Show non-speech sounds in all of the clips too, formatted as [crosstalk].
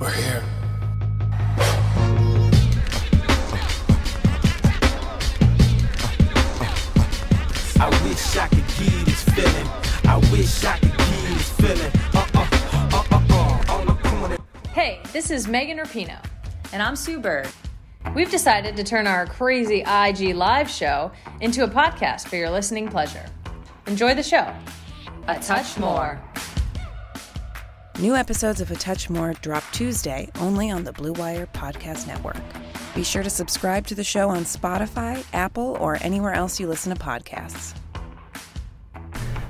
We're here. I wish I could give this feeling. I wish I could give this feeling. Uh uh uh uh uh. On the corner. Hey, this is Megan Rapinoe, and I'm Sue Bird. We've decided to turn our crazy IG live show into a podcast for your listening pleasure. Enjoy the show. A touch more. New episodes of A Touch More drop Tuesday only on the Blue Wire Podcast Network. Be sure to subscribe to the show on Spotify, Apple, or anywhere else you listen to podcasts.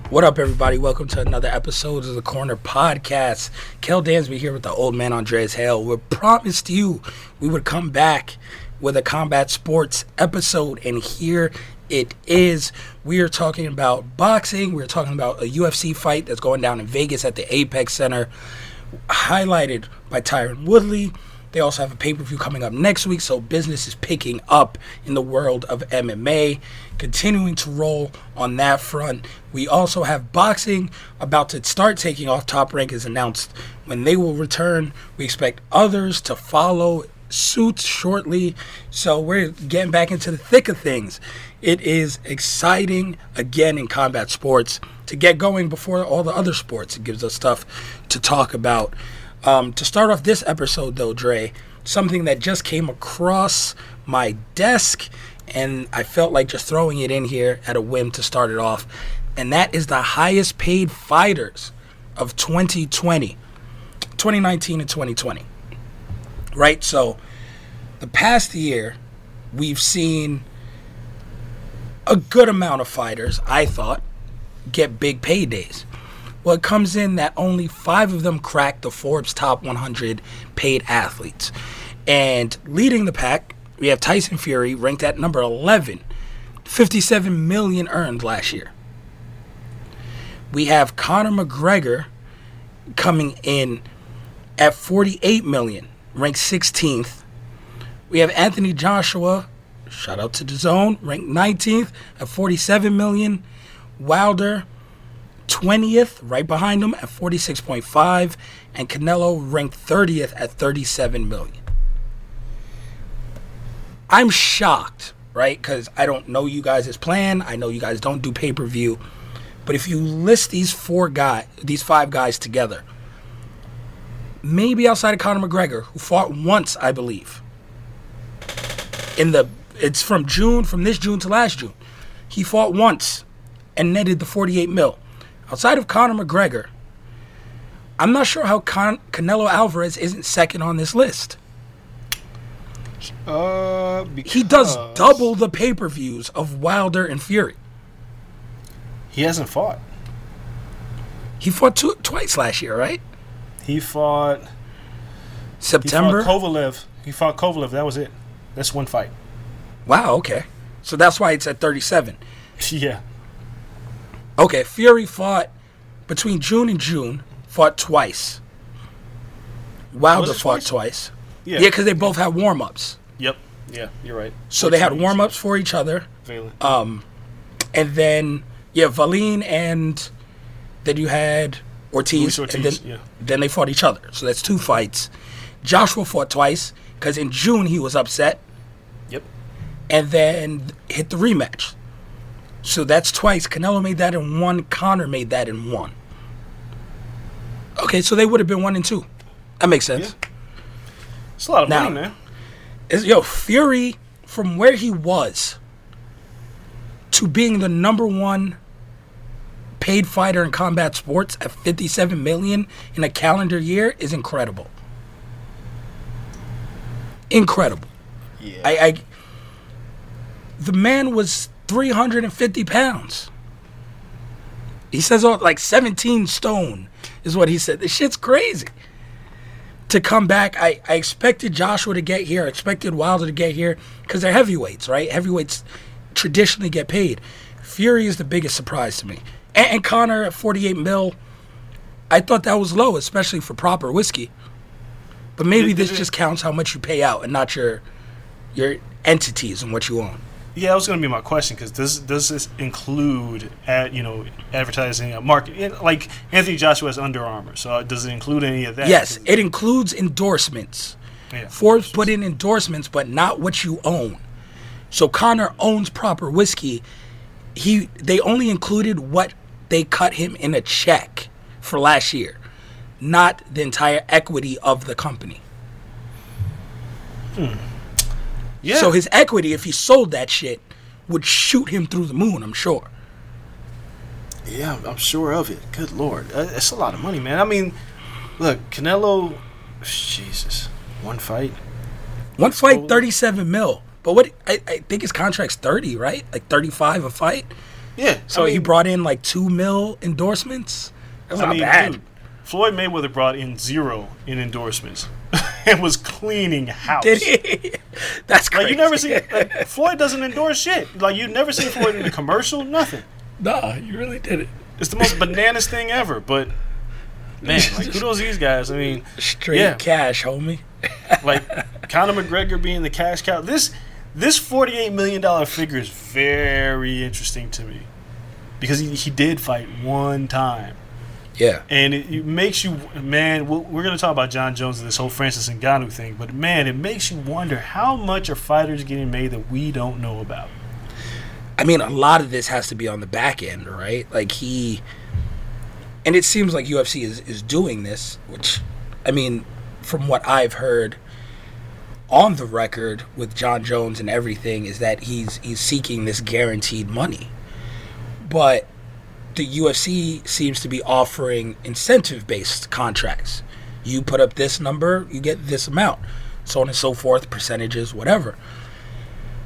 What up, everybody? Welcome to another episode of the Corner Podcast. Kel Dansby here with the old man Andreas Hale. We promised you we would come back with a combat sports episode, and here it is. We are talking about boxing. We're talking about a UFC fight that's going down in Vegas at the Apex Center, highlighted by Tyron Woodley. They also have a pay per view coming up next week, so business is picking up in the world of MMA. Continuing to roll on that front. We also have boxing about to start taking off. Top Rank is announced when they will return. We expect others to follow suit shortly. So we're getting back into the thick of things. It is exciting again in combat sports to get going before all the other sports. It gives us stuff to talk about. Um, to start off this episode, though, Dre, something that just came across my desk, and I felt like just throwing it in here at a whim to start it off, and that is the highest paid fighters of 2020, 2019 and 2020. Right? So, the past year, we've seen a good amount of fighters, I thought, get big paydays. Well, it comes in that only five of them cracked the Forbes top 100 paid athletes. And leading the pack, we have Tyson Fury ranked at number 11, 57 million earned last year. We have Conor McGregor coming in at 48 million, ranked 16th. We have Anthony Joshua, shout out to the zone, ranked 19th at 47 million. Wilder 20th, right behind him at 46.5, and Canelo ranked 30th at 37 million. I'm shocked, right? Because I don't know you guys' plan. I know you guys don't do pay per view. But if you list these four guys, these five guys together, maybe outside of Conor McGregor, who fought once, I believe, in the it's from June, from this June to last June, he fought once and netted the 48 mil outside of Conor McGregor, I'm not sure how Con- Canelo Alvarez isn't second on this list. Uh, He does double the pay per views of Wilder and Fury. He hasn't fought. He fought two, twice last year, right? He fought. He September. fought Kovalev. He fought Kovalev. That was it. That's one fight. wow. Okay. So that's why it's at 37. [laughs] yeah. Okay. Fury fought between June and June. Fought twice. Wilder fought twice? twice. Yeah. Yeah, because they both had warm ups. Yep. Yeah. You're right. So they had warm ups for each other. Valen. Um, and then yeah, Valine and then you had Ortiz, Ortiz, and then yeah. then they fought each other. So that's two fights. Joshua fought twice because in June he was upset, Yep. and then hit the rematch. So that's twice. Canelo made that in one. Conor made that in one. Okay, so they would have been one and two. That makes sense. It's a lot of Now- money, man. is yo Fury from where he was to being the number one paid fighter in combat sports at 57 million in a calendar year is incredible. Incredible. Yeah. I, I the man was 350 pounds. He says oh, like 17 stone is what he said. This shit's crazy to come back. I, I expected Joshua to get here. I expected Wilder to get here because they're heavyweights, right? Heavyweights traditionally get paid. Fury is the biggest surprise to me. And, and Conor at 48 mil, I thought that was low, especially for proper whiskey. But maybe this just counts how much you pay out and not your your entities and what you own. Yeah, that was going to be my question because does does this include at you know advertising uh, market like Anthony Joshua has Under Armour? So uh, does it include any of that? Yes, it includes endorsements. yeah. Forbes put in endorsements, but not what you own. So Conor owns proper whiskey. He they only included what they cut him in a check for last year, not the entire equity of the company. yeah. So his equity, if he sold that shit, would shoot him through the moon. I'm sure. Yeah, I'm- sure of it. Good lord, Uh, it's a lot of money, man. I mean, look, Canelo, Jesus, one fight. One fight, 37 mil. But what I, I think his contract's 30, right? Like 35 a fight. Yeah, So I he brought in like two mil endorsements. That's I not mean, bad. dude, Floyd Mayweather brought in zero in endorsements [laughs] and was cleaning house. Did he? [laughs] That's crazy. Like you never see like, Floyd doesn't endorse shit. Like you never see Floyd in a commercial, nothing. Nah, you really did it. It's the most bananas thing ever. But man, like [laughs] kudos these guys. I mean, Straight Yeah. cash, homie. like Conor McGregor being the cash cow. This this forty eight million dollar figure is very interesting to me because he, he did fight one time. Yeah. And it, it makes you, man. We're, we're going to talk about Jon Jones and this whole Francis Ngannou thing, but man, it makes you wonder how much are fighters getting made that we don't know about. I mean, a lot of this has to be on the back end, right? Like he, and it seems like UFC is is doing this, which, I mean, from what I've heard on the record with Jon Jones and everything, is that he's he's seeking this guaranteed money, but the UFC seems to be offering incentive based contracts. You put up this number, you get this amount, so on and so forth, percentages, whatever.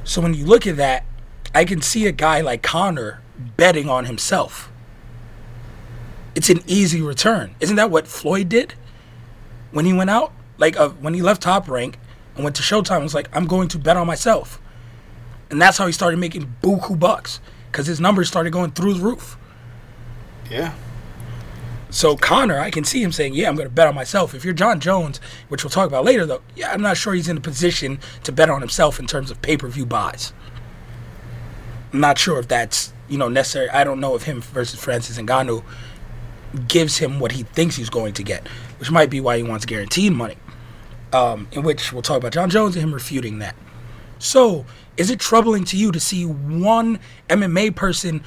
So when you look at that, I can see a guy like Conor betting on himself. It's an easy return. Isn't that what Floyd did when he went out? Like uh, when he left Top Rank and went to Showtime, it was like, I'm going to bet on myself. And that's how he started making buku bucks because his numbers started going through the roof. Yeah. So Conor, I can see him saying, "Yeah, I'm going to bet on myself." If you're Jon Jones, which we'll talk about later, though, yeah, I'm not sure he's in a position to bet on himself in terms of pay-per-view buys. I'm not sure if that's you know necessary. I don't know if him versus Francis Ngannou gives him what he thinks he's going to get, which might be why he wants guaranteed money. Um, in which we'll talk about Jon Jones and him refuting that. So, is it troubling to you to see one MMA person?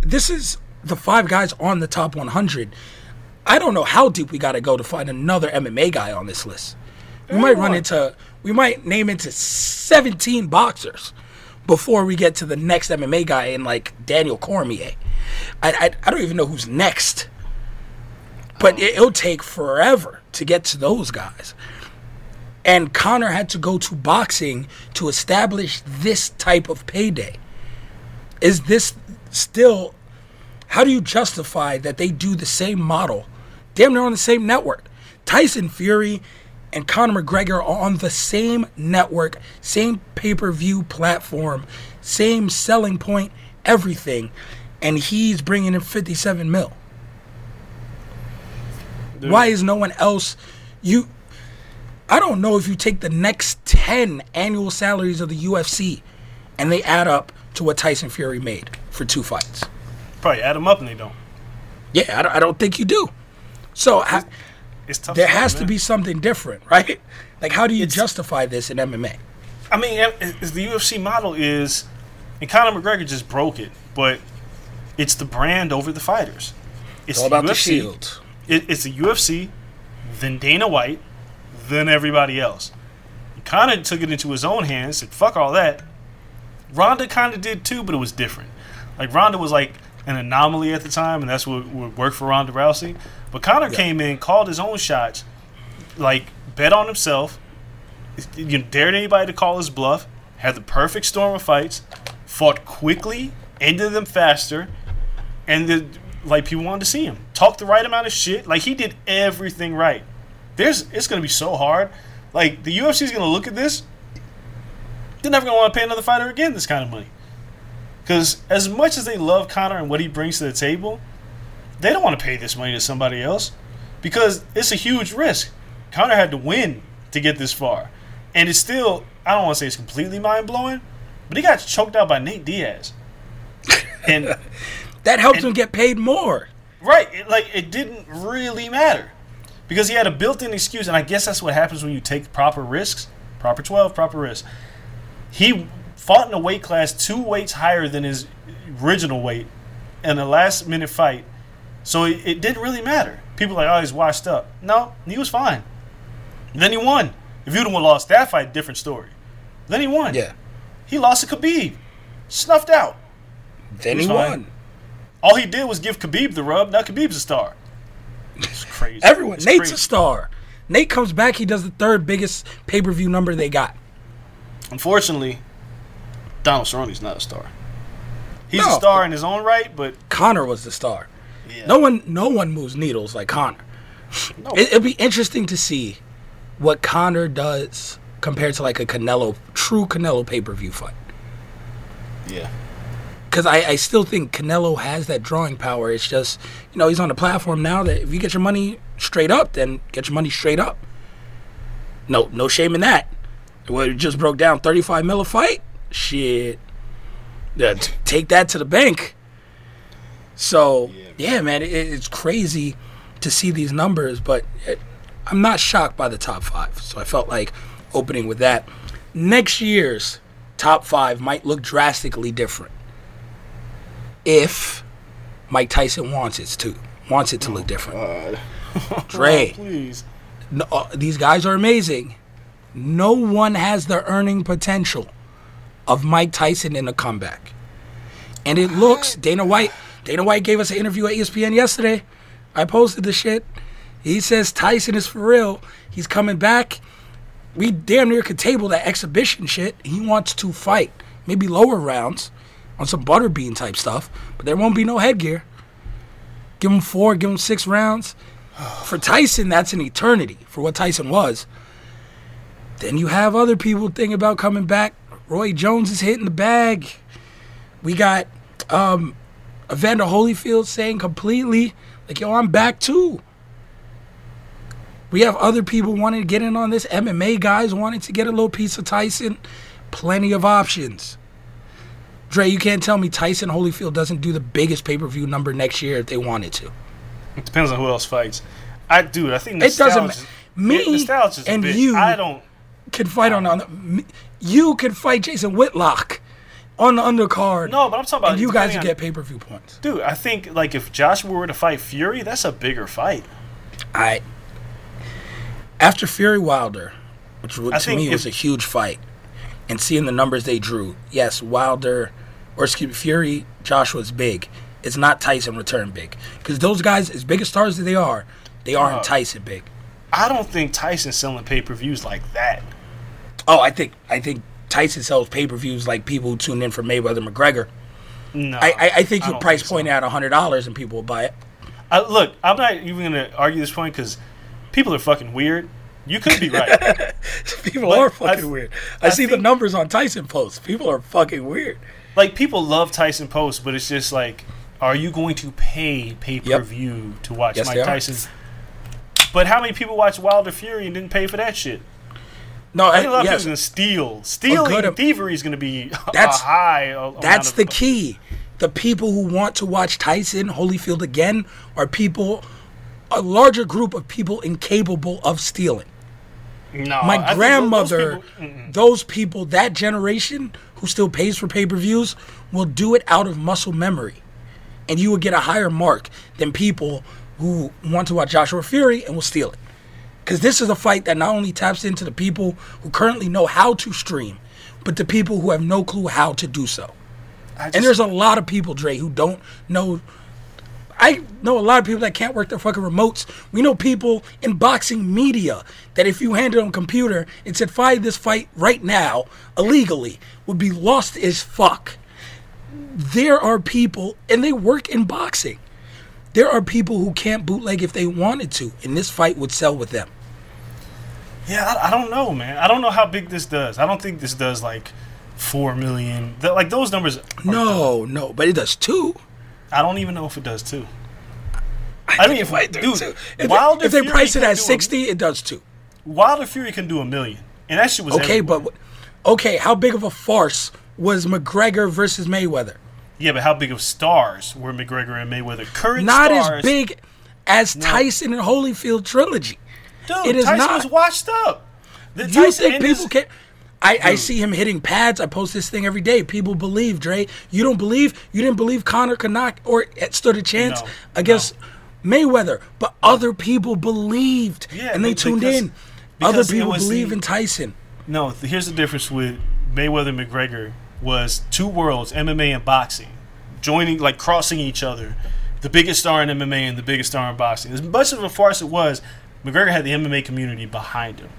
This is the five guys on the top 100. I don't know how deep we got to go to find another MMA guy on this list. We might run into, we might name into 17 boxers before we get to the next MMA guy in like Daniel Cormier. I, I, I don't even know who's next. But it, it'll take forever to get to those guys. And Conor had to go to boxing to establish this type of payday. Is this still How do you justify that they do the same model? Damn, they're on the same network. Tyson Fury and Conor McGregor are on the same network, same pay per view platform, same selling point, everything. And he's bringing in 57 mil. Why is no one else? You, I don't know if you take the next 10 annual salaries of the UFC and they add up to what Tyson Fury made for two fights. Probably add them up and they don't. Yeah, I don't, I don't think you do. So I, It's tough. there has to be something different, [laughs] right? Like, how do you justify this in MMA? I mean, the UFC model is, and Conor McGregor just broke it, but it's the brand over the fighters. It's All about the UFC. shield. It, it's the UFC, then Dana White, then everybody else. Conor took it into his own hands. Said, "Fuck all that." Ronda kind of did too, but it was different. Like Ronda was like an anomaly at the time, and that's what would work for Ronda Rousey. But Conor came in, called his own shots, like bet on himself, you know, dared anybody to call his bluff, had the perfect storm of fights, fought quickly, ended them faster, and the, like people wanted to see him talk the right amount of shit. Like he did everything right. There's it's gonna be so hard. Like the UFC is gonna look at this. They're never gonna want to pay another fighter again this kind of money. Because as much as they love Conor and what he brings to the table, they don't want to pay this money to somebody else because it's a huge risk. Conor had to win to get this far, and it's still I don't want to say it's completely mind blowing, but he got choked out by Nate Diaz, and [laughs] That helps And- him get paid more. right, it, like it didn't really matter because he had a built-in excuse, and I guess that's what happens when you take proper risks, proper twelve, proper risks. He fought in a weight class two weights higher than his original weight in a last-minute fight, so it, it didn't really matter. People are like, oh, he's washed up. No, he was fine. And then he won. If you'd have lost that fight, different story. Then he won. Yeah. He lost to Khabib, snuffed out. Then he fine. won. All he did was give Khabib the rub. Now Khabib's a star. It's crazy. Everyone. It's Nate's crazy. a star. Nate comes back. He does the third biggest pay per view number they got. Unfortunately, Donald Cerrone's not a star. He's a star in his own right, but Conor was the star. yeah. No one, no one moves needles like Conor. [laughs] No. It, it'd be interesting to see what Conor does compared to like a Canelo, true Canelo pay per view fight. yeah. Because I, I still think Canelo has that drawing power. It's just, you know, he's on the platform now that if you get your money straight up, then get your money straight up. No, no shame in that. Well, it just broke down 35 mil a fight. Shit. Yeah, take that to the bank. So, yeah, man, it, it's crazy to see these numbers, but it, I'm not shocked by the top five. So I felt like opening with that. Next year's top five might look drastically different if Mike Tyson wants it to wants it to look different. [laughs] Dre, Please. no, uh, these guys are amazing. No one has the earning potential of Mike Tyson in a comeback. And it looks Dana White Dana White gave us an interview at ESPN yesterday. I posted the shit. He says Tyson is for real. He's coming back. We damn near could table that exhibition shit. He wants to fight. Maybe lower rounds on some butterbean type stuff, but there won't be no headgear. Give him four, give him six rounds. [sighs] For Tyson, that's an eternity for what Tyson was. Then you have other people thinking about coming back. Roy Jones is hitting the bag. We got um, Evander Holyfield saying completely, like, yo, I'm back too. We have other people wanting to get in on this. MMA guys wanting to get a little piece of Tyson. Plenty of options. Dre, you can't tell me Tyson Holyfield doesn't do the biggest pay per view number next year if they wanted to. It depends on who else fights. I dude, I think It doesn't me a and you- I don't. Can fight on, on me- you can fight Jason Whitlock on the undercard. No, but I'm talking about and you guys on- get pay per view points. Dude, I think like if Joshua were to fight Fury, that's a bigger fight. I after Fury Wilder, which I to me if- was a huge fight, and seeing the numbers they drew, yes, Wilder or excuse me, Fury Joshua's big. It's not Tyson return big because those guys, as big as stars as they are, they aren't Dog. Tyson big. I don't think Tyson's selling pay per views like that. Oh, I think I think Tyson sells pay per views like people who tune in for Mayweather McGregor. No, I, I, I think I you price think so. point it at hundred dollars and people will buy it. I, look, I'm not even gonna argue this point because people are fucking weird. You could be right. [laughs] People But are I- fucking weird. I, I see the numbers on Tyson posts. People are fucking weird. Like people love Tyson Post, but it's just like, are you going to pay pay per view to watch Yes, Mike. Tyson? But how many people watch Wilder Fury and didn't pay for that shit? No, I think eh, a lot of yes, people's gonna steal. Stealing thievery is gonna be [laughs] That's- a high. that's the key. The people who want to watch Tyson Holyfield again are people, a larger group of people incapable of stealing. No, My I think those grandmother, people- those people, that generation who still pays for pay per views, will do it out of muscle memory. And you will get a higher mark than people who want to watch Joshua Fury and will steal it. Because this is a fight that not only taps into the people who currently know how to stream, but the people who have no clue how to do so. I And there's a lot of people, Dre, who don't know. I know a lot of people that can't work their fucking remotes. We know people in boxing media that if you handed them a computer and said, fight this fight right now, illegally, would be lost as fuck. There are people, and they work in boxing. There are people who can't bootleg if they wanted to, and this fight would sell with them. Yeah, I, I don't know, man. I don't know how big this does. I don't think this does like four million. Th- like those numbers. No, no, but it does too. I don't even know if it does too. I mean, if, It dude, too. If, Wilder they, if they Fury price it at do a- 60, it does too. Wilder Fury can do a million, and that shit was Okay, everywhere. but okay, how big of a farce was McGregor versus Mayweather? yeah, but how big of stars were McGregor and Mayweather? Current Not stars, as big as Tyson and Holyfield trilogy. Dude, it is Tyson not. was washed up. The You Tyson think people his- can? I, I hmm. see him hitting pads. I post this thing every day. People believe Dre. You don't believe? You didn't believe Connor could knock or stood a chance No, against Mayweather, but other people believed, Yeah, and they be- tuned in. Other people believe the- in Tyson. No, here's the difference with Mayweather and McGregor was two worlds, MMA and boxing, joining like crossing each other. The biggest star in MMA and the biggest star in boxing. As much of a farce it was, McGregor had the MMA community behind him.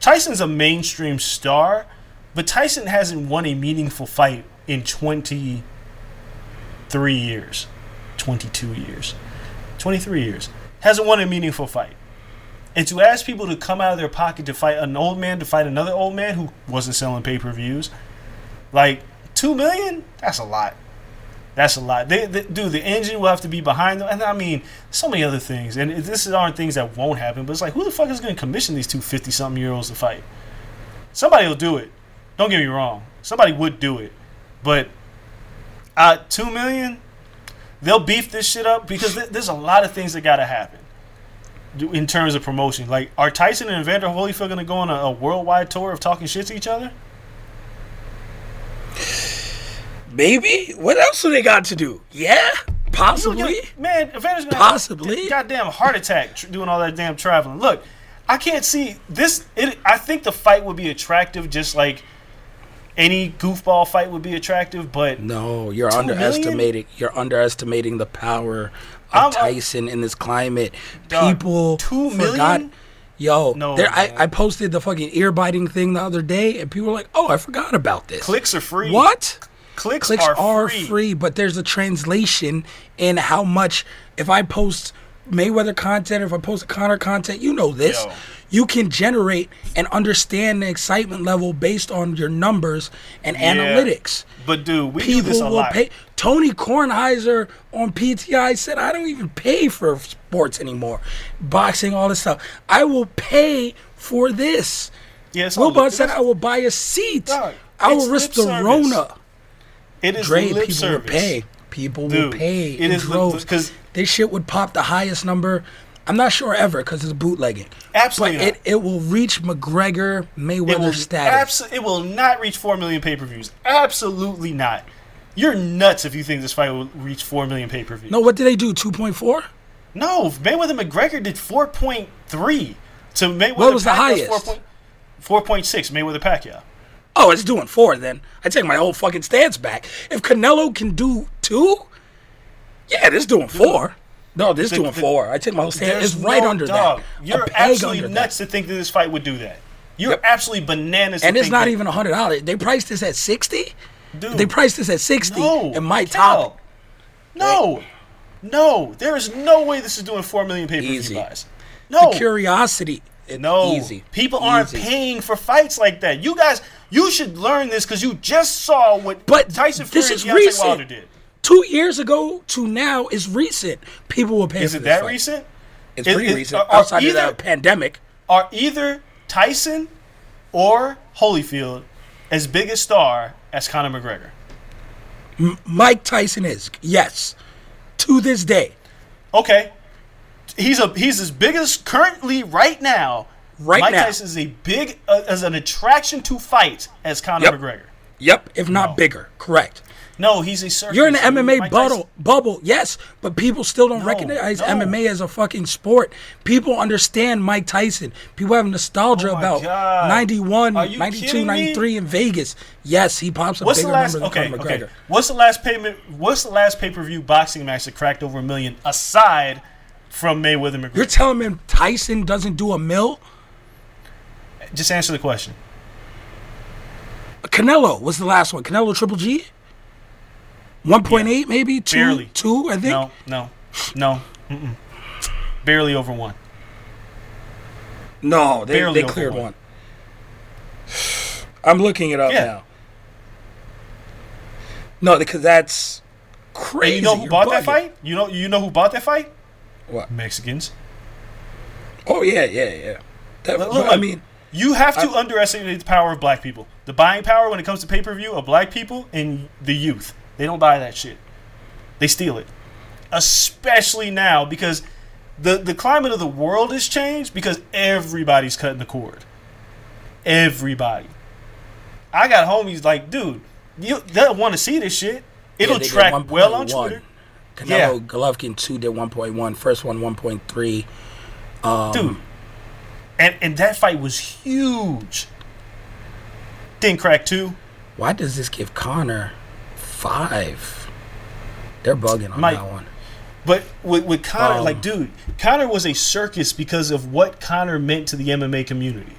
Tyson's a mainstream star, but Tyson hasn't won a meaningful fight in 23 years, 22 years, 23 years. Hasn't won a meaningful fight. And to ask people to come out of their pocket to fight an old man to fight another old man who wasn't selling pay per views, like two million, that's a lot. That's a lot. They, they, dude, the engine will have to be behind them, and I mean, so many other things. And this aren't things that won't happen. But it's like, who the fuck is going to commission these two 50 something year olds to fight? Somebody will do it. Don't get me wrong. Somebody would do it, but uh, two million, they'll beef this shit up because th- there's a lot of things that got to happen in terms of promotion. Like, are Tyson and Evander Holyfield going to go on a, a worldwide tour of talking shit to each other? Maybe. What else do they got to do? Yeah, possibly. You man, Evander's to Possibly. goddamn heart attack tr- doing all that damn traveling. Look, I can't see this. It, I think the fight would be attractive, just like any goofball fight would be attractive. But No, you're underestimating. You're underestimating the power of I'm- Tyson in this climate. Dog, People two forgot. million? Yo, No, there, I. I posted the fucking ear biting thing the other day, and people were like, "Oh, I forgot about this." clicks are free. What? Clicks, Clicks are, are, free. free. but there's a translation in how much. If I post Mayweather content, or if I post Conor content, you know this. Yo. You can generate and understand the excitement level based on your numbers and Yeah. analytics But dude, we do people this a will lot. pay. Tony Kornheiser on PTI said, "I don't even pay for sports anymore, boxing, all this stuff. I will pay for this." Yeah, it's Wilbon said, "I will buy a seat. Dog, I will risk the service. Rona." It is Dre, people service. will pay. People Dude, will pay it in is droves 'cause- this shit would pop the highest number. I'm not sure ever because it's bootlegging. Absolutely but not. it, it will reach McGregor Mayweather will, status. abso- it will not reach 4 million pay per views. Absolutely not. You're nuts if you think this fight will reach 4 million pay per views. no, what did they do? Two point four. No, Mayweather McGregor did 4.3 to Mayweather What was the highest? 4 point- 4.6 Mayweather Pacquiao. Oh, it's doing four then. I take my whole fucking stance back. If Canelo can do two, yeah, this doing four. No, this The- doing the- four. I take my whole stance. It's right no under dog. that. You're absolutely nuts that. to think that this fight would do that. You're Yep. absolutely bananas. to And it's not that- even a hundred dollars. They priced this at sixty. Dude. They priced this at sixty, No, and Mike Cal. top. No, no, there is no way this is doing four million pay per Easy. view buys. No, The curiosity. It, no, easy. people aren't paying for fights like that. You guys, you should learn this because you just saw what But Tyson this Fury is and Deontay recent. Wilder did. Two years ago to now is recent. People will pay Is it this that fight. recent? It's Is- pretty is- recent. are- Outside either- of the pandemic. Are either Tyson or Holyfield as big a star as Conor McGregor? Mike Tyson is yes, to this day. Okay, he's a he's as big as currently right now. Right Mike now. Tyson is a big uh, as an attraction to fight as Conor Yep. McGregor. Yep, if not No. bigger. Correct. No, he's a circus. You're in the. MMA bubble, bubble, yes, but people still don't No, recognize no. MMA as a fucking sport. People understand Mike Tyson. People have nostalgia Oh about God. 91, 92, kidding me? 93 in Vegas. Yes, he pops a What's the bigger last? number than Okay, Conor okay. McGregor. What's the last payment? What's the last pay per view boxing match that cracked over a million aside from Mayweather McGregor? You're telling me Tyson doesn't do a mill? Just answer the question. Canelo was the last one. Canelo Triple G? 1.8 maybe? 2? Barely. 2, I think? No, no, no. Mm-mm. Barely over one. No, they, Barely they cleared one. one. [sighs] I'm looking it up Yeah. now. No, because that's And crazy. you know who You're bought that fight? You know, you know who bought that fight? What? Mexicans. Oh yeah, yeah, yeah. That, Look, look, I mean, you have to underestimate the power of black people. The buying power when it comes to pay per view of black people and the youth. They don't buy that shit. They steal it. Especially now because the the climate of the world has changed because everybody's cutting the cord. Everybody. I got homies like, dude, you they'll want to see this shit. It'll yeah, track well on Twitter. Canelo Yeah. Golovkin two did 1.1. First one 1.3. Um, dude. And and that fight was huge. Didn't crack two. Why does this give Conor five? They're bugging on Mike, that one. But with, with Conor, Um, like, dude, Conor was a circus because of what Conor meant to the MMA community.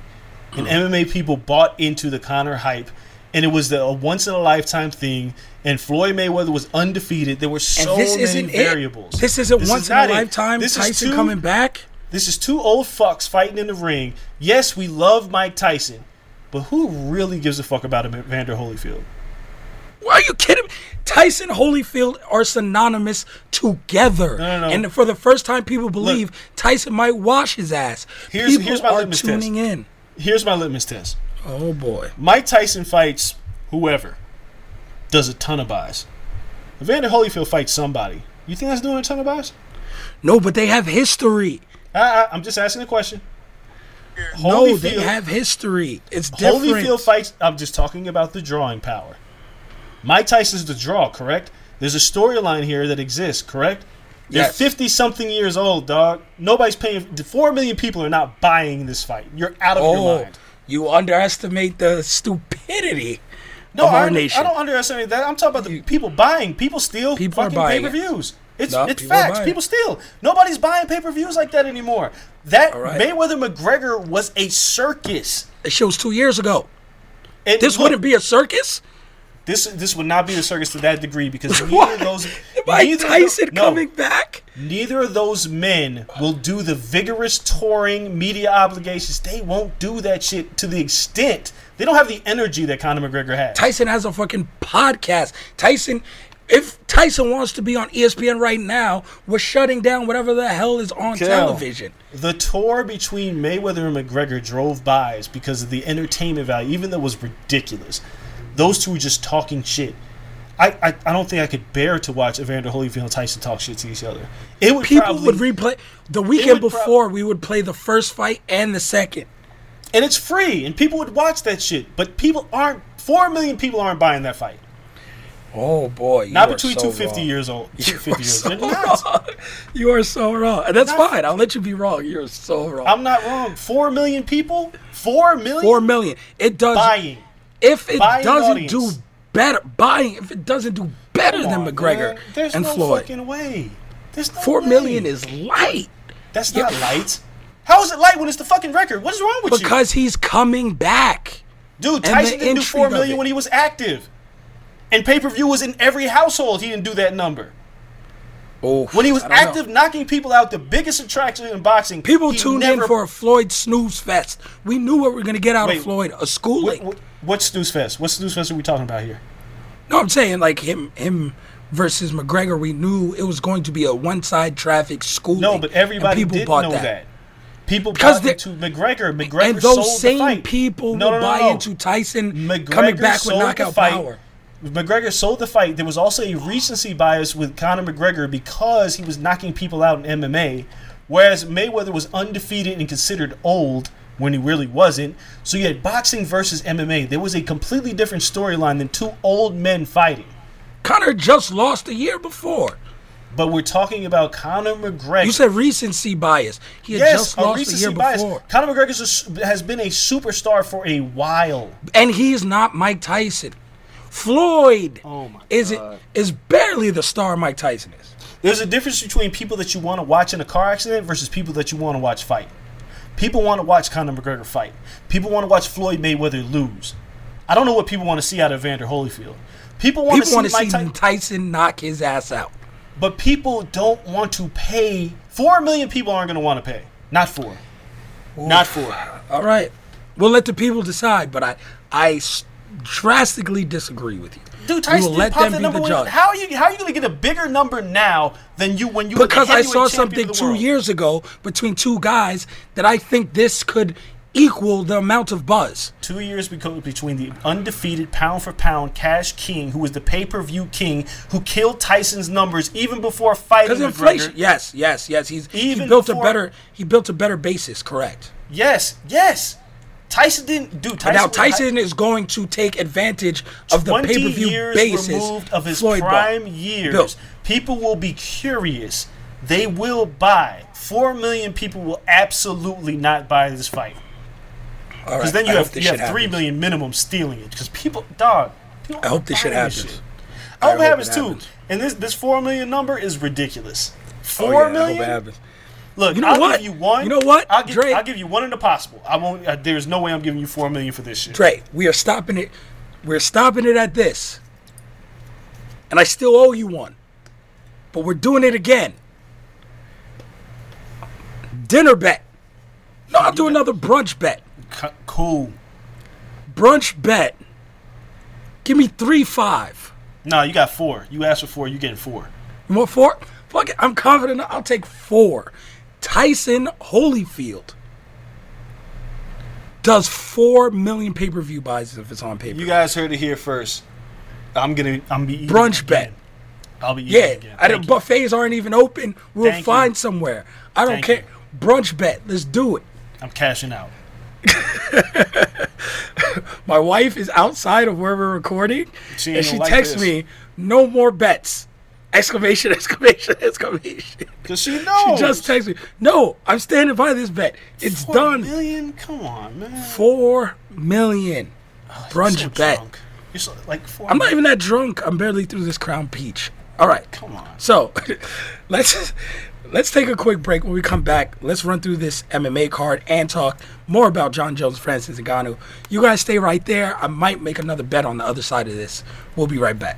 And. MMA people bought into the Conor hype. And it was the, a once in a lifetime thing. And Floyd Mayweather was undefeated. There were so this many isn't variables. it. This isn't This once is in a it. lifetime. Is Tyson two- coming back. This is two old fucks fighting in the ring. Yes, we love Mike Tyson. But who really gives a fuck about Evander Holyfield? Why are you kidding me? Tyson Holyfield are synonymous together. No, no, no. And for the first time, people believe Tyson might wash his ass. Here's- people here's my are litmus test. in. Here's my litmus test. Oh boy. Mike Tyson fights whoever, does a ton of buys. Evander Holyfield fights somebody. You think that's doing a ton of buys? No, but they have history. I, I, I'm just asking a question. No, they have history. It's different. Holyfield fights. I'm just talking about the drawing power. Mike Tyson's the draw, correct? There's a storyline here that exists, correct? They're Yes. 50 something years old, dog. Nobody's paying. Four million people are not buying this fight. You're out of your oh, mind. you underestimate the stupidity No, of I, our don't- nation. I don't underestimate that. I'm talking about the people buying. People steal People fucking pay it. per views. It's No, it's people facts. People steal. Nobody's buying pay per views like that anymore. That right. Mayweather McGregor was a circus. It shows two years ago. And This look, wouldn't be a circus. This this would not be a circus to that degree because [laughs] neither of those [laughs] Mike Tyson tho- no, coming back. Neither of those men will do the vigorous touring media obligations. They won't do that shit to the extent they don't have the energy that Conor McGregor has. Tyson has a fucking podcast. Tyson, if Tyson wants to be on ESPN right now, we're shutting down whatever the hell is on Kel, television. The tour between Mayweather and McGregor drove buys because of the entertainment value, even though it was ridiculous. Those two were just talking shit. I, I, I don't think I could bear to watch Evander Holyfield and Tyson talk shit to each other. It would People probably, would replay the weekend would prob- before. we would play the first fight and the second. and it's free, and people would watch that shit. But people aren't. Four million people aren't buying that fight. Oh boy, Not between so two fifty years old. You are years. so wrong. You are so wrong, and that's Not- fine. I'll let you be wrong. You're so wrong. I'm not wrong. Four million people. Four million. Four million. It does. buying. if it buying doesn't audience. do better, buying. If it doesn't do better Come than McGregor man. There's and no Floyd, fucking way. There's no four way. million is light That's not light. How is it light when it's the fucking record? What is wrong with you? because he's coming back. Dude, Tyson didn't do four million when he was active. And pay per view was in every household. He didn't do that number. Oh, When he was don't know. active, knocking people out, the biggest attraction in boxing. People tuned never- in for a Floyd snooze fest. We knew what we were gonna get out Wait, of Floyd, a schooling. What, what, what snooze fest? What snooze fest are we talking about here? No, I'm saying like him, him versus McGregor. We knew it was going to be a one-side traffic schooling. No, but everybody people did bought know that. People Because bought into McGregor. McGregor and those sold same people No, no, no, buy into Tyson McGregor coming back with knockout power. McGregor sold the fight. There was also a recency bias with Conor McGregor because he was knocking people out in MMA, whereas Mayweather was undefeated and considered old when he really wasn't. So you had boxing versus MMA. There was a completely different storyline than two old men fighting. Conor just lost a year before. But we're talking about Conor McGregor. You said recency bias. He had yes, just a lost a recency year bias. before, Conor McGregor is a s- has been a superstar for a while. and he is not Mike Tyson. Floyd Oh my is it is barely the star Mike Tyson is. There's a difference between people that you want to watch in a car accident versus people that you want to watch fight. People want to watch Conor McGregor fight. People want to watch Floyd Mayweather lose. I don't know what people want to see out of Vander Holyfield. People want People want to to see see Mike Tyson, Tyson knock his ass out. but people don't want to pay. Four million people aren't going to want to pay. Not four. Not four. All right, we'll let the people decide. But I I s- drastically disagree with you. Dude, Tyson will let them be the judge. How are you? How are you going to get a bigger number now than you when you because I saw something two years ago between two guys that I think this could equal the amount of buzz. Two years between the undefeated pound for pound Cash King, who was the pay per view king, who killed Tyson's numbers even before fighting Because inflation, yes, yes, yes. He's Even he built before- a better he built a better basis. Correct. Yes, yes. Tyson didn't do. But Tyson now Tyson is going to take advantage of the pay per view basis. removed of his Floyd bought. prime years. Built. People will be curious. They will buy. Four million people will absolutely not buy this fight. Because right, then you I have hope you have three happens. million minimum stealing it. Because people, dog. People I hope this shit happens. I hope I it happens too. happens. And this this four million number is ridiculous. Oh, Four yeah, I hope million. Look, You know I'll what? give you one. You know what, I'll give, Dre? I'll give you one in the possible. I won't. Uh, there's no way I'm giving you four million for this shit. Dre, we are stopping it. We're stopping it at this. And I still owe you one. But we're doing it again. Dinner bet. No, I'll do another brunch bet. C- cool. Brunch bet. Give me three five. No, you got four. You asked for four. You getting four. You want four? Fuck it. I'm confident. I'll take four. Tyson Holyfield does four million pay per view buys if it's on paper. You guys heard it here first. I'm gonna. I'm be eating Brunch bet. I'll be eating Yeah. I, you. buffets aren't even open. We'll Thank you. find somewhere. I don't Thank care. you. Brunch bet. Let's do it. I'm cashing out. [laughs] My wife is outside of where we're recording, She and she texts this. me, "No more bets!" Exclamation! [laughs] Exclamation! Exclamation! Cause she She just texted me, "No, I'm standing by this bet. It's Four done. Million? Come on, man. Four million oh, brunch so bet. drunk. You're so, like four. I'm not even that drunk. I'm barely through this Crown Peach. All right. Come on. So [laughs] let's let's take a quick break. When we come back, let's run through this MMA card and talk more about Jon Jones, Francis and Ngannou. You guys stay right there. I might make another bet on the other side of this. We'll be right back.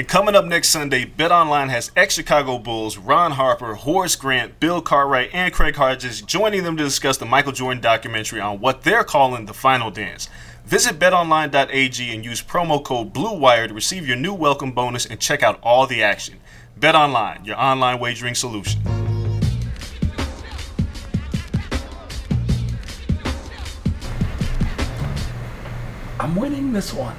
And coming up next Sunday, BetOnline has ex-Chicago Bulls Ron Harper, Horace Grant, Bill Cartwright, and Craig Hodges joining them to discuss the Michael Jordan documentary on what they're calling the final dance. Visit betonline.ag and use promo code BLUEWIRE to receive your new welcome bonus and check out all the action. BetOnline, your online wagering solution. I'm winning this one.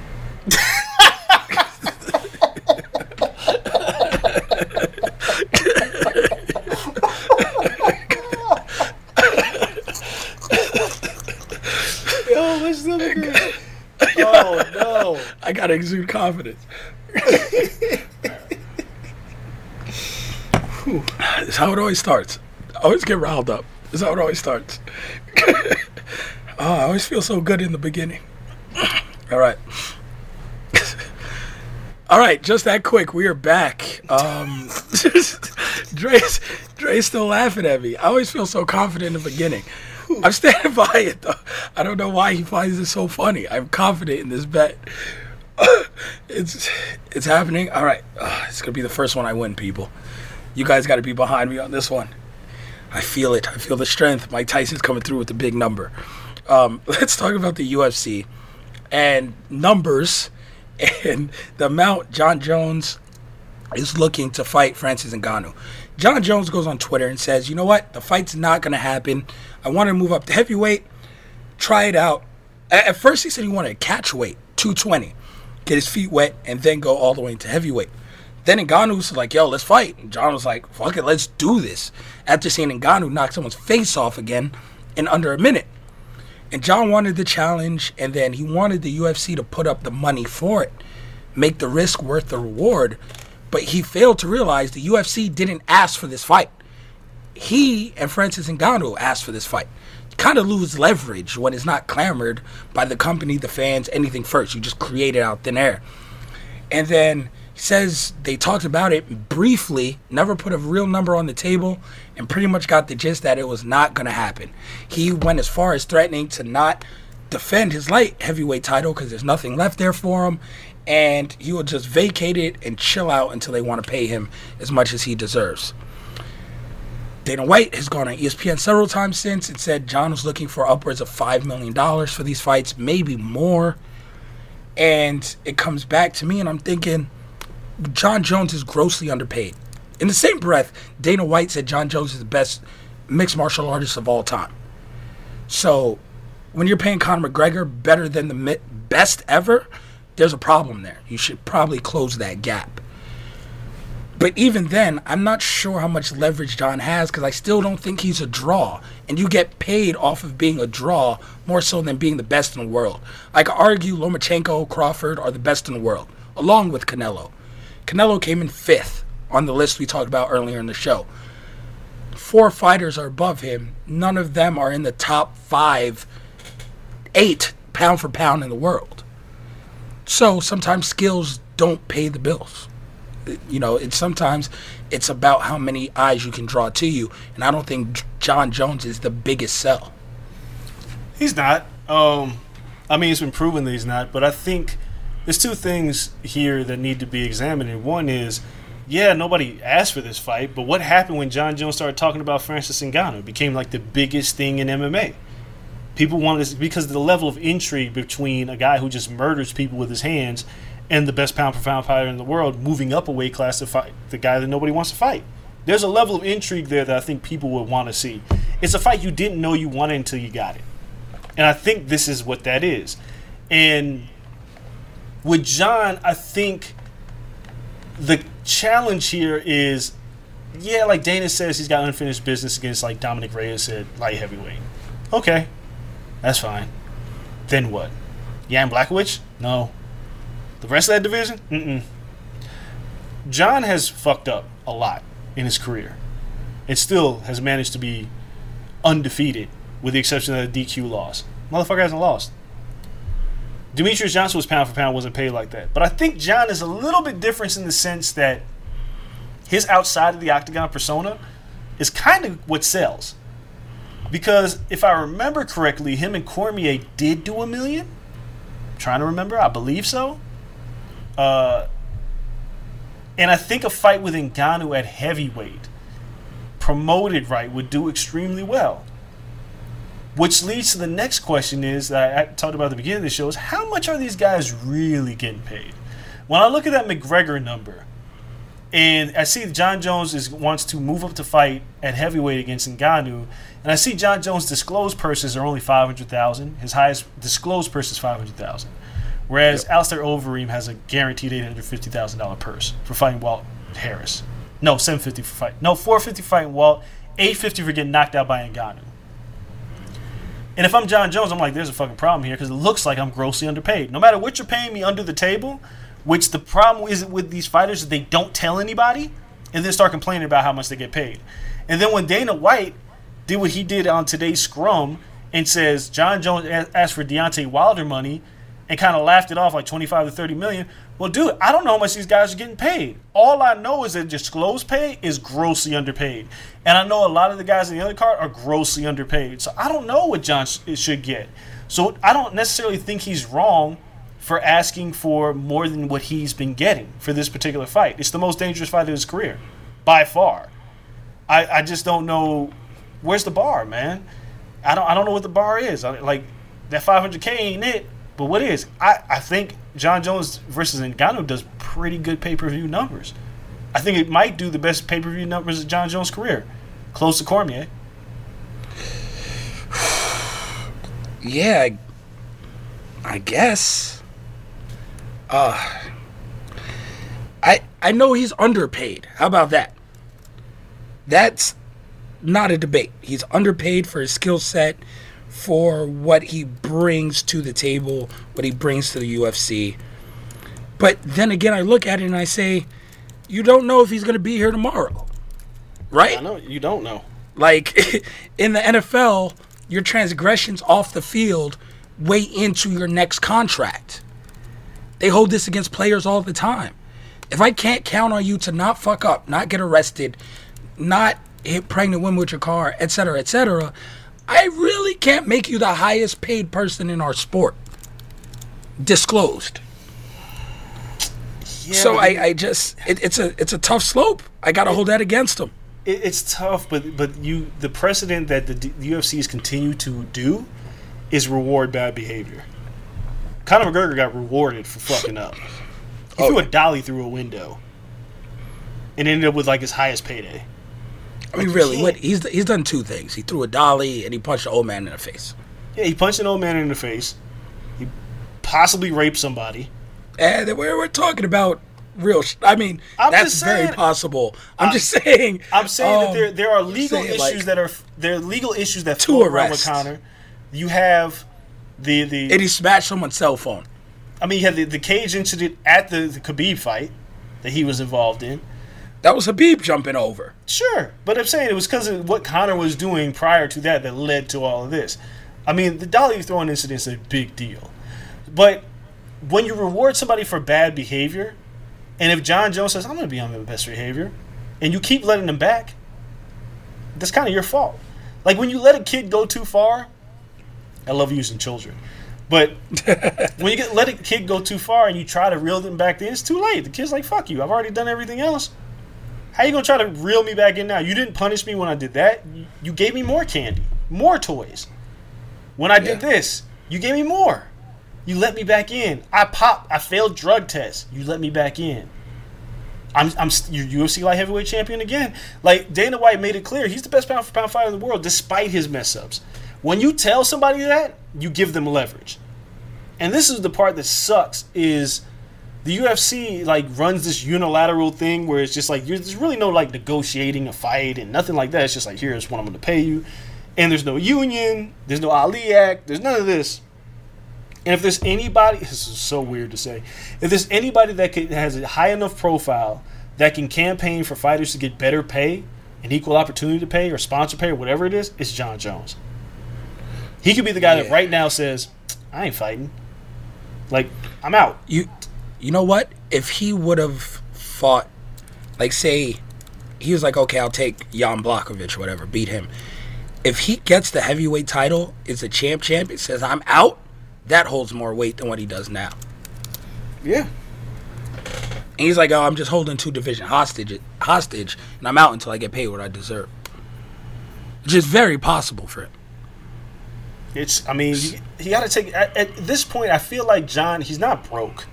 I gotta exude confidence. [laughs] It's how it always starts. I always get riled up. It's how it always starts. oh, [laughs] I always feel so good in the beginning. All right. [laughs] All right, just that quick. We are back. Um, Dre's, Dre's still laughing at me. I always feel so confident in the beginning. I'm standing by it though. I don't know why he finds it so funny. I'm confident in this bet. [laughs] it's it's happening. All right, uh, it's gonna be the first one I win, people. You guys got to be behind me on this one. I feel it. I feel the strength. Mike Tyson's coming through with the big number. Um, [laughs] let's talk about the UFC and numbers and the amount Jon Jones is looking to fight Francis Ngannou. Jon Jones goes on Twitter and says, "You know what? The fight's not going to happen. I want to move up to heavyweight, try it out." At first, he said he wanted to catch weight, 220, get his feet wet, and then go all the way into heavyweight. Then Ngannou was like, "Yo, let's fight." And Jon was like, "Fuck it, let's do this." After seeing Ngannou knock someone's face off again in under a minute, and Jon wanted the challenge, and then he wanted the UFC to put up the money for it, make the risk worth the reward. But he failed to realize the UFC didn't ask for this fight. He and Francis Ngannou asked for this fight. Kind of lose leverage when it's not clamored by the company, the fans, anything first. You just create it out thin air. And then he says they talked about it briefly, never put a real number on the table, and pretty much got the gist that it was not going to happen. He went as far as threatening to not defend his light heavyweight title because there's nothing left there for him, and he will just vacate it and chill out until they want to pay him as much as he deserves. Dana White has gone on ESPN several times since and said Jon was looking for upwards of $5 million for these fights, maybe more. And it comes back to me, and I'm thinking, Jon Jones is grossly underpaid. In the same breath, Dana White said Jon Jones is the best mixed martial artist of all time. So, when you're paying Conor McGregor better than the best ever, there's a problem there. You should probably close that gap. But even then, I'm not sure how much leverage Jon has because I still don't think he's a draw. And you get paid off of being a draw more so than being the best in the world. I could argue Lomachenko, Crawford are the best in the world, along with Canelo. Canelo came in fifth on the list we talked about earlier in the show. Four fighters are above him. None of them are in the top five, eight pound for pound in the world. So sometimes skills don't pay the bills. You know, it's sometimes it's about how many eyes you can draw to you, and I don't think Jon Jones is the biggest sell. He's not. Um, I mean, it's been proven that he's not. But I think there's two things here that need to be examined. One is, yeah, nobody asked for this fight, but what happened when Jon Jones started talking about Francis Ngannou? It became like the biggest thing in MMA. People wanted this because the level of intrigue between a guy who just murders people with his hands and the best pound for pound fighter in the world moving up a weight class to fight the guy that nobody wants to fight. There's a level of intrigue there that I think people would want to see. It's a fight you didn't know you wanted until you got it. And I think this is what that is. And with Jon, I think the challenge here is yeah, like Dana says, he's got unfinished business against like Dominick Reyes at light heavyweight. Okay, that's fine. Then what? Jan Blachowicz? No. The rest of that division? Mm-mm. Jon has fucked up a lot in his career, and still has managed to be undefeated, with the exception of the DQ loss. Motherfucker hasn't lost. Demetrious Johnson was pound for pound, wasn't paid like that. But I think Jon is a little bit different in the sense that his outside of the octagon persona is kind of what sells. Because if I remember correctly, him and Cormier did do a million. I'm trying to remember, I believe so. Uh, and I think a fight with Ngannou at heavyweight, promoted right, would do extremely well. Which leads to the next question is that I talked about at the beginning of the show is how much are these guys really getting paid? When I look at that McGregor number, and I see Jon Jones is wants to move up to fight at heavyweight against Ngannou, and I see Jon Jones' disclosed purses are only five hundred thousand. His highest disclosed purse is five hundred thousand, whereas Alistair Overeem has a guaranteed eight hundred fifty thousand dollar purse for fighting Walt Harris. No, seven fifty for fight. No, four fifty fighting Walt, eight fifty for getting knocked out by Ngannou. And if I'm Jon Jones, I'm like, there's a fucking problem here because it looks like I'm grossly underpaid. No matter what you're paying me under the table, which the problem is with these fighters is they don't tell anybody and then start complaining about how much they get paid. And then when Dana White did what he did on today's scrum and says Jon Jones asked for Deontay Wilder money and kind of laughed it off like 25 to 30 million. Well, dude, I don't know how much these guys are getting paid. All I know is that disclosed pay is grossly underpaid. And I know a lot of the guys in the other card are grossly underpaid. So I don't know what Jon sh- should get. So I don't necessarily think he's wrong for asking for more than what he's been getting for this particular fight. It's the most dangerous fight of his career, by far. I, I just don't know where's the bar, man. I don't I don't know what the bar is. I, like that 500k ain't it, but what is? I I think Jon Jones versus Ngannou does pretty good pay per view numbers. I think it might do the best pay per view numbers of Jon Jones' career, close to Cormier. [sighs] Yeah, I, I guess. Uh, I I know he's underpaid. How about that? That's not a debate. He's underpaid for his skill set, for what he brings to the table, what he brings to the UFC. But then again, I look at it and I say, you don't know if he's going to be here tomorrow, right? I know you don't know. Like [laughs] in the NFL, your transgressions off the field weigh into your next contract. They hold this against players all the time. If I can't count on you to not fuck up, not get arrested, not hit pregnant women with your car, etc., etc., I really can't make you the highest paid person in our sport. Disclosed. Yeah, so I, I just it, it's a it's a tough slope. I gotta hold that against him. it, it's tough, but but you the precedent that the, the UFC has continued to do is reward bad behavior. Conor McGregor got rewarded for fucking up. He Oh, threw a dolly through a window and ended up with like his highest payday. I mean, really, what he's he's done two things. He threw a dolly and he punched an old man in the face. Yeah, he punched an old man in the face. He possibly raped somebody. And we're we're talking about real. Sh- I mean, I'm that's just very possible. I'm just saying. I'm saying that um, there there are legal saying, issues like, that are there are legal issues that Two float around with arrests. Conor. You have the the And he smashed someone's cell phone. I mean you had the, the cage incident at the, the Khabib fight that he was involved in. That was Khabib jumping over. Sure, but I'm saying it was because of what Conor was doing prior to that that led to all of this. I mean, the dolly throwing incident is a big deal, but when you reward somebody for bad behavior, and if Jon Jones says I'm going to be on my best behavior, and you keep letting them back, that's kind of your fault. Like when you let a kid go too far, I love using children, but [laughs] when you get let a kid go too far and you try to reel them back in, it's too late. The kid's like, "Fuck you! I've already done everything else." How you gonna try to reel me back in now? You didn't punish me when I did that. You- gave me more candy, more toys. When I did this, you gave me more. You let me back in. I popped. I failed drug tests. You let me back in. I'm I'm your UFC light heavyweight champion again. Like Dana White made it clear, he's the best pound for pound fighter in the world, despite his mess ups. When you tell somebody that, you give them leverage. And this is the part that sucks is the UFC like runs this unilateral thing where it's just like you're, there's really no like negotiating a fight and nothing like that. It's just like here's what I'm going to pay you, and there's no union, there's no Ali Act, there's none of this. And if there's anybody, [laughs] this is so weird to say, if there's anybody that can, has a high enough profile that can campaign for fighters to get better pay, and equal opportunity to pay, or sponsor pay, or whatever it is, it's Jon Jones. He could be the guy that right now says, "I ain't fighting." Like I'm out. You, you know what? If he would have fought, like say, he was like, okay, I'll take Jan Blachowicz or whatever, beat him. If he gets the heavyweight title, is a champ champ, it says I'm out. That holds more weight than what he does now. Yeah. And he's like, oh, I'm just holding two division hostage, hostage, and I'm out until I get paid what I deserve. Which is very possible for him. It's. I mean, he got to take. At, at this point, I feel like Jon. He's not broke,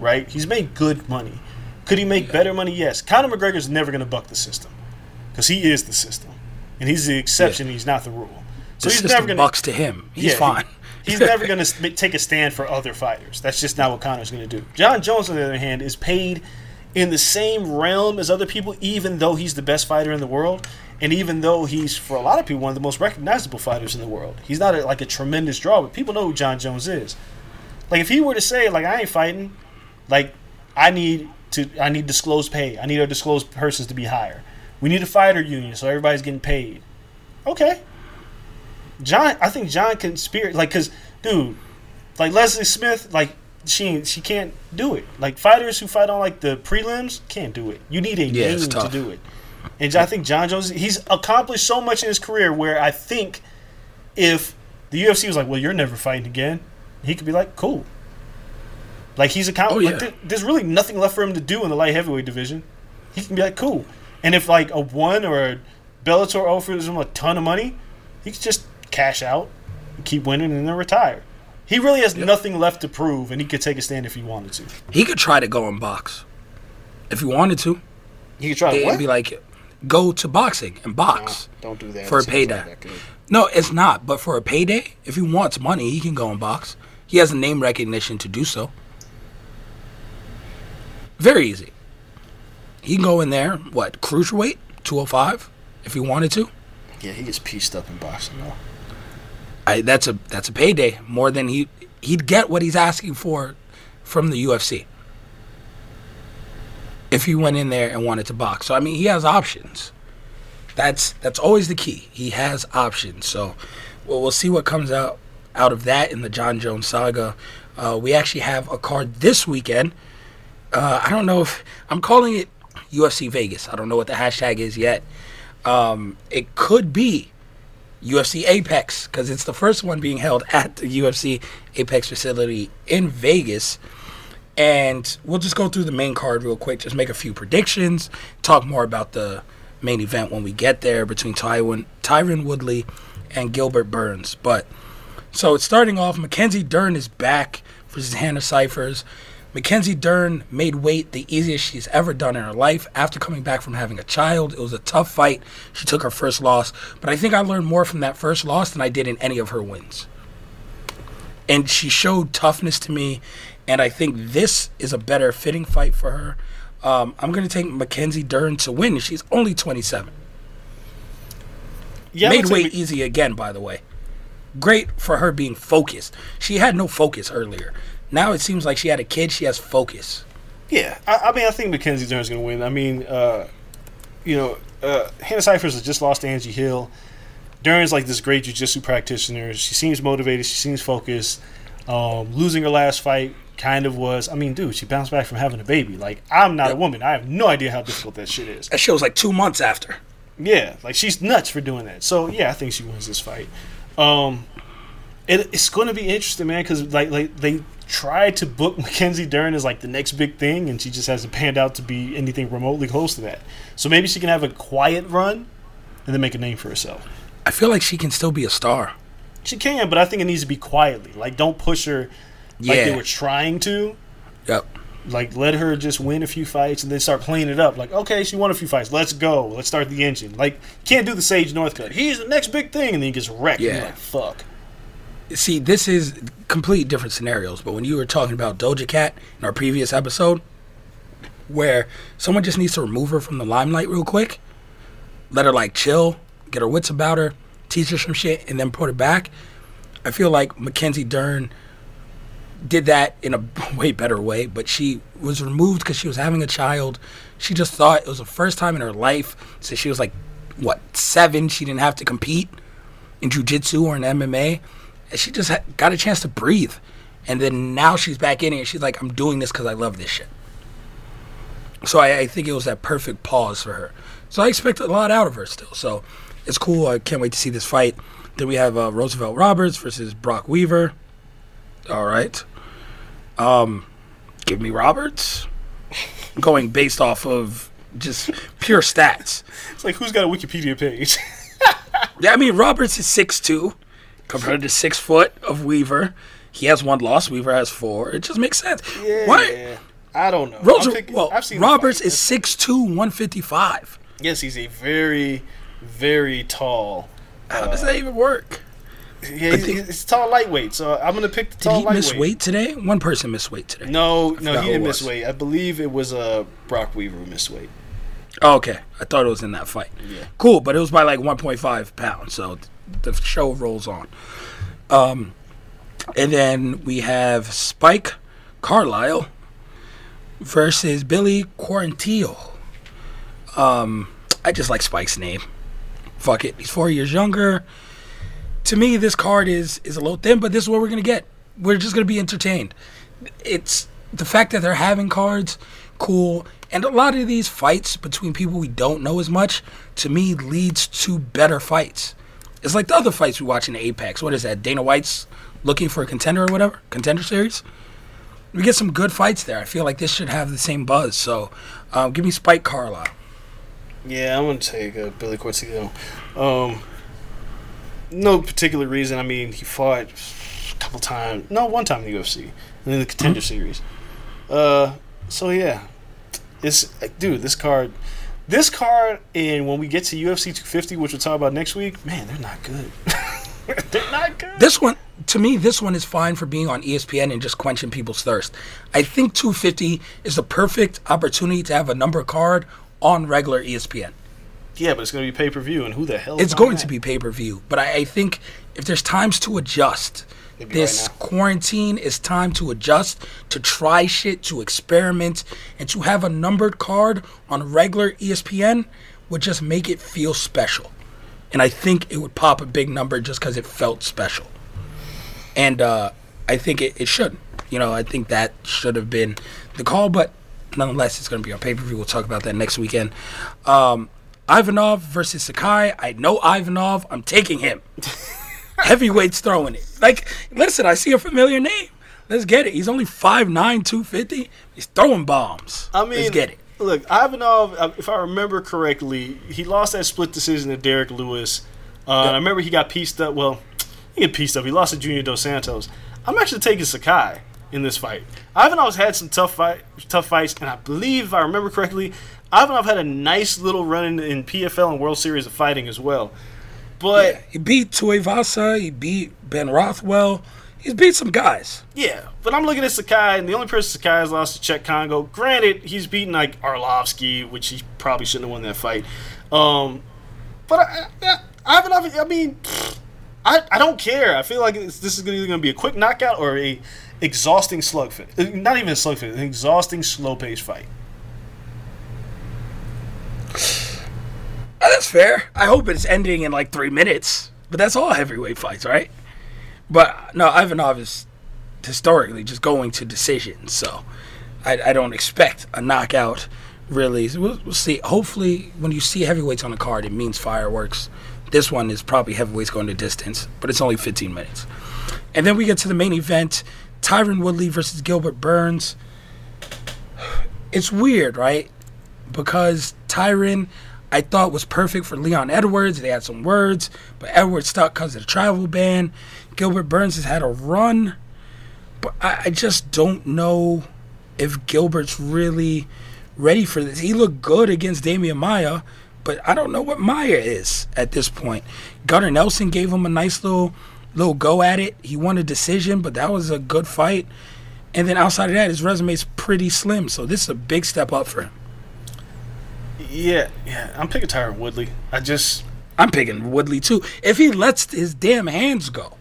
right? He's made good money. Could he make better money? Yes. Conor McGregor's never going to buck the system because he is the system, and he's the exception. He's not the rule. So The he's never going to bucks to him. He's Yeah, fine. he- [laughs] he's never going [laughs] to take a stand for other fighters. That's just not what Conor's going to do. Jon Jones, on the other hand, is paid in the same realm as other people, even though he's the best fighter in the world, and even though he's for a lot of people one of the most recognizable fighters in the world. He's not a, like a tremendous draw, but people know who Jon Jones is. Like if he were to say like I ain't fighting, like I need to I need disclosed pay. I need our disclosed persons to be higher. We need a fighter union so everybody's getting paid. Okay. Jon, I think Jon can spirit like because dude, like Leslie Smith, like she she can't do it. Like fighters who fight on like the prelims can't do it. You need a Yeah, name to do it. And I think Jon Jones, he's accomplished so much in his career where I think if the UFC was like, well, you're never fighting again, he could be like, cool. Like he's accomplished. Oh, yeah. like, there- there's really nothing left for him to do in the light heavyweight division. He can be like, cool. And if like a one or a Bellator offers him a ton of money, he can just cash out, keep winning, and then retire. He really has nothing left to prove, and he could take a stand if he wanted to. He could try to go and box if he wanted to. He could try to It'd what? be like go to boxing and box. Don't do that For a payday. not that good. No, it's not. But for a payday, if he wants money, he can go and box. He has a name recognition to do so. Very easy. He can go in there, what, cruiserweight, 205, if he wanted to. Yeah, he gets pieced up in boxing though. I, that's a that's a payday more than he he'd get what he's asking for from the UFC if he went in there and wanted to box. So I mean, he has options. That's that's always the key. He has options. So well, we'll see what comes out out of that in the Jon Jones saga. Uh, we actually have a card this weekend. Uh, I don't know if I'm calling it UFC Vegas. I don't know what the hashtag is yet. Um, it could be UFC Apex because it's the first one being held [laughs] at the UFC Apex facility in Vegas. And we'll just go through the main card real quick, just make a few predictions, talk more about the main event when we get there between Tyron, Tyron Woodley and Gilbert Burns. But so it's starting off, Mackenzie Dern is back versus Hannah Cifers. Mackenzie Dern made weight the easiest she's ever done in her life after coming back from having a child. It was a tough fight. She took her first loss, but I think I learned more from that first loss than I did in any of her wins. And she showed toughness to me, and I think this is a better fitting fight for her. Um, I'm going to take Mackenzie Dern to win. She's only 27. Yeah, Made weight easy again, by the way. Great for her being focused. She had no focus earlier. Now it seems like she had a kid. She has focus. Yeah, I, I mean, I think Mackenzie Dern's going to win. I mean, uh, you know, uh, Hannah Cifers has just lost to Angie Hill. Dern's like this great jiu-jitsu practitioner. She seems motivated. She seems focused. Um, losing her last fight kind of was. I mean, dude, she bounced back from having a baby. Like, I'm not a woman. I have no idea how difficult that shit is. That shit was like two months after. Yeah, like she's nuts for doing that. So yeah, I think she wins this fight. Um, it, it's going to be interesting, man, because like like they tried to book [laughs] Mackenzie Dern as like the next big thing, and she just hasn't panned out to be anything remotely close to that. So maybe she can have a quiet run, and then make a name for herself. I feel like she can still be a star. She can, but I think it needs to be quietly. Like don't push her like they were trying to. Yep. Like let her just win a few fights and then start playing it up. Like okay, she won a few fights. Let's go. Let's start the engine. Like can't do the Sage Northcutt. He's the next big thing, and then he gets wrecked. Yeah. like fuck. See, this is complete different scenarios. But when you were talking about Doja Cat in our previous episode, where someone just needs to remove her from the limelight real quick, let her like chill, get her wits about her, teach her some shit, and then put her back. I feel like Mackenzie Dern did that in a [laughs] way better way, but she was removed because she was having a child. She just thought it was the first time in her life since she was like, what, seven, she didn't have to compete in jujitsu or in MMA. And she just ha- got a chance to breathe. And then now she's back in it and she's like, I'm doing this because I love this shit. So I, I think it was that perfect pause for her. So I expect a lot out of her still. So it's cool. I can't wait to see this fight. Then we have uh, Roosevelt Roberts versus Brock Weaver. All right. Um, give me Roberts. Going based off of just pure stats. It's like who's got a Wikipedia page? [laughs] Yeah, I mean Roberts is six two compared to six foot of Weaver. He has one loss. Weaver has four. It just makes sense. Why? I don't know. Rosa, thinking- well, I've seen Roberts is 6'2", 155. yes, he's a very, very tall. How does that even work? Yeah, he's, he's tall lightweight, so I'm gonna pick the tall. Did he lightweight. miss weight today? One person missed weight today. No, no, he didn't miss weight. I believe it was uh, Brock Weaver who missed weight. Oh, okay. I thought it was in that fight. Yeah. Cool, but it was by like 1.5 pounds, so the show rolls on. Um, and then we have Spike Carlyle versus Billy Quarantillo. Um, I just like Spike's name. Fuck it. He's four years younger. To me, this card is is a little thin, but this is what we're gonna get. We're just gonna be entertained. It's the fact that they're having cards, cool. And a lot of these fights between people we don't know as much, to me, leads to better fights. It's like the other fights we watch in the Apex. What is that? Dana White's looking for a contender or whatever? Contender series? We get some good fights there. I feel like this should have the same buzz. So um, give me Spike Carlyle. Yeah, I'm gonna take uh, Billy Quarantillo. Um, no particular reason. I mean, he fought a couple times. No, one time in the UFC, and then the Contender Series. Uh, so yeah, it's dude, this card, this card, and when we get to UFC 250, which we'll talk about next week, man, they're not good. [laughs] they're not good. This one, to me, this one is fine for being on ESPN and just quenching people's thirst. I think 250 is the perfect opportunity to have a number card on regular ESPN. Yeah, but it's gonna be pay per view, and who the hell? It's going that? to be pay per view, but I, I think if there's times to adjust, this right quarantine is time to adjust, to try shit, to experiment, and to have a numbered card on regular ESPN would just make it feel special. And I think it would pop a big number just because it felt special. And uh, I think it, it should. You know, I think that should have been the call, but nonetheless, it's going to be on pay per view. We'll talk about that next weekend. Um, Ivanov versus Sakai. I know Ivanov. I'm taking him. [laughs] Heavyweight's throwing it. Like, listen, I see a familiar name. Let's get it. He's only 5'9", 250. He's throwing bombs. I mean, Let's get it. Look, Ivanov, uh, if I remember correctly, he lost that split decision to Derrick Lewis. Uh, and I remember he got pieced up. Well, he got pieced up. He lost to Junior Dos Santos. I'm actually taking Sakai in this fight. Ivanov's had some tough fight, tough fights, and I believe, if I remember correctly, Ivanov had a nice little run in, in PFL and World Series of Fighting as well. But Yeah, he beat Tuivasa. He beat Ben Rothwell. He's beat some guys. Yeah, but I'm looking at Sakai, and the only person Sakai has lost to Cheick Kongo. Granted, he's beaten like Arlovsky, which he probably shouldn't have won that fight. Um, but I, I, Ivanov, I mean, I, I don't care. I feel like it's, this is either going to be a quick knockout or a exhausting slugfest. Not even a slugfest, an exhausting slow pace fight. That's fair. I hope it's ending in like three minutes. But that's all heavyweight fights, right? But no, Ivanov is historically just going to decisions, so I, I don't expect a knockout. Really, we'll, we'll see. Hopefully, when you see heavyweights on the card, it means fireworks. This one is probably heavyweights going to distance, but it's only 15 minutes. And then we get to the main event: Tyron Woodley versus Gilbert Burns. It's weird, right? because Tyron, I thought was perfect for Leon Edwards. They had some words, but Edwards stuck because of the travel ban. Gilbert Burns has had a run, but I, I just don't know if Gilbert's really ready for this. He looked good against Demian Maia, but I don't know what Maia is at this point. Gunnar Nelson gave him a nice little little go at it. He won a decision, but that was a good fight. And then outside of that, his resume is pretty slim. So this is a big step up for him. Yeah, yeah. I'm picking Tyron Woodley. I just. I'm picking Woodley too. If he lets his damn hands go,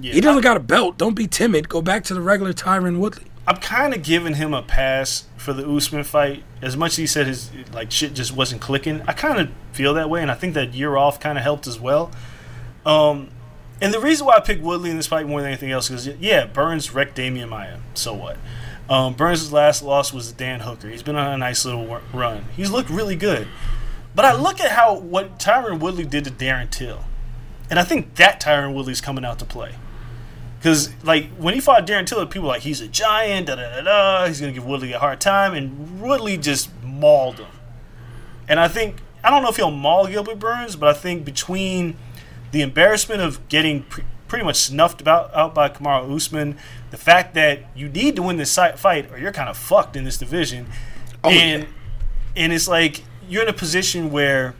Yeah, he doesn't got a belt. Don't be timid. Go back to the regular Tyron Woodley. I'm kind of giving him a pass for the Usman fight. As much as he said his like shit just wasn't clicking, I kind of feel that way, and I think that year off kind of helped as well. Um, and the reason why I picked Woodley in this fight more than anything else is yeah, Burns wrecked Demian Maia. So what? Um, Burns' last loss was Dan Hooker. He's been on a nice little run. He's looked really good. But I look at how what Tyron Woodley did to Darren Till, and I think that Tyron Woodley's coming out to play. Because like when he fought Darren Till, people were like he's a giant, da da da da. He's gonna give Woodley a hard time, and Woodley just mauled him. And I think I don't know if he'll maul Gilbert Burns, but I think between the embarrassment of getting pre- pretty much snuffed about out by Kamaru Usman, the fact that you need to win this fight or you're kind of fucked in this division, oh, and and it's like you're in a position where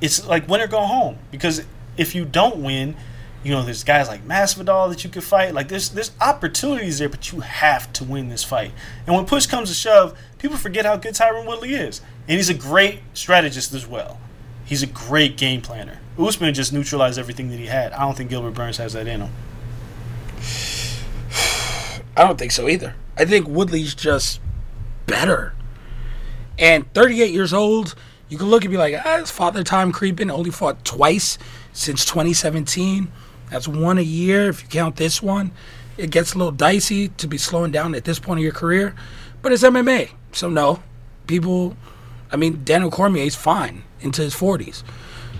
it's like win or go home because if you don't win, You know, there's guys like Masvidal that you could fight. Like there's there's opportunities there, but you have to win this fight. And when push comes to shove, people forget how good Tyron Woodley is, and he's a great strategist as well. He's a great game planner. Usman just neutralized everything that he had. I don't think Gilbert Burns has that in him. [sighs] I don't think so either. I think Woodley's just better. And 38 years old, you can look and be like, ah, it's father time creeping. Only fought twice since 2017. That's one a year if you count this one. It gets a little dicey to be slowing down at this point of your career, but it's MMA. So, no, people, I mean, Daniel Cormier is fine into his 40s.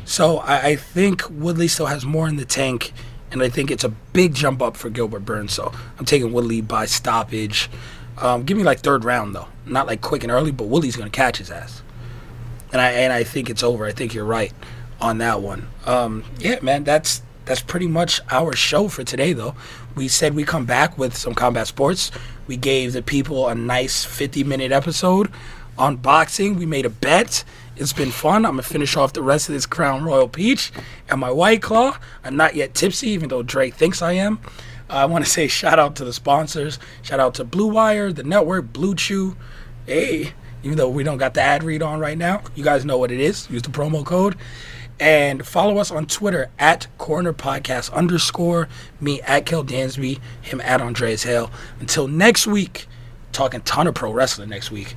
So, I, I think Woodley still has more in the tank, and I think it's a big jump up for Gilbert Burns. So, I'm taking Woodley by stoppage. Um, give me like third round, though. Not like quick and early, but Woodley's to catch his ass. And I, and I think it's over. I think you're right on that one. Um, yeah, man, that's that's pretty much our show for today, though. We said we come back with some combat sports. We gave the people a nice 50 minute episode on boxing. We made a bet. It's been fun. I'm to finish off the rest of this Crown Royal Peach and my White Claw. I'm not yet tipsy, even though Drake thinks I am. I want to say shout out to the sponsors. Shout out to Blue Wire, the network, BlueChew. Hey, even though we don't got the ad read on right now, you guys know what it is. Use the promo code. And follow us on Twitter at Corner Podcast underscore me at Kel Dansby, him at Andreas Hale. Until next week, talking ton of pro wrestling next week.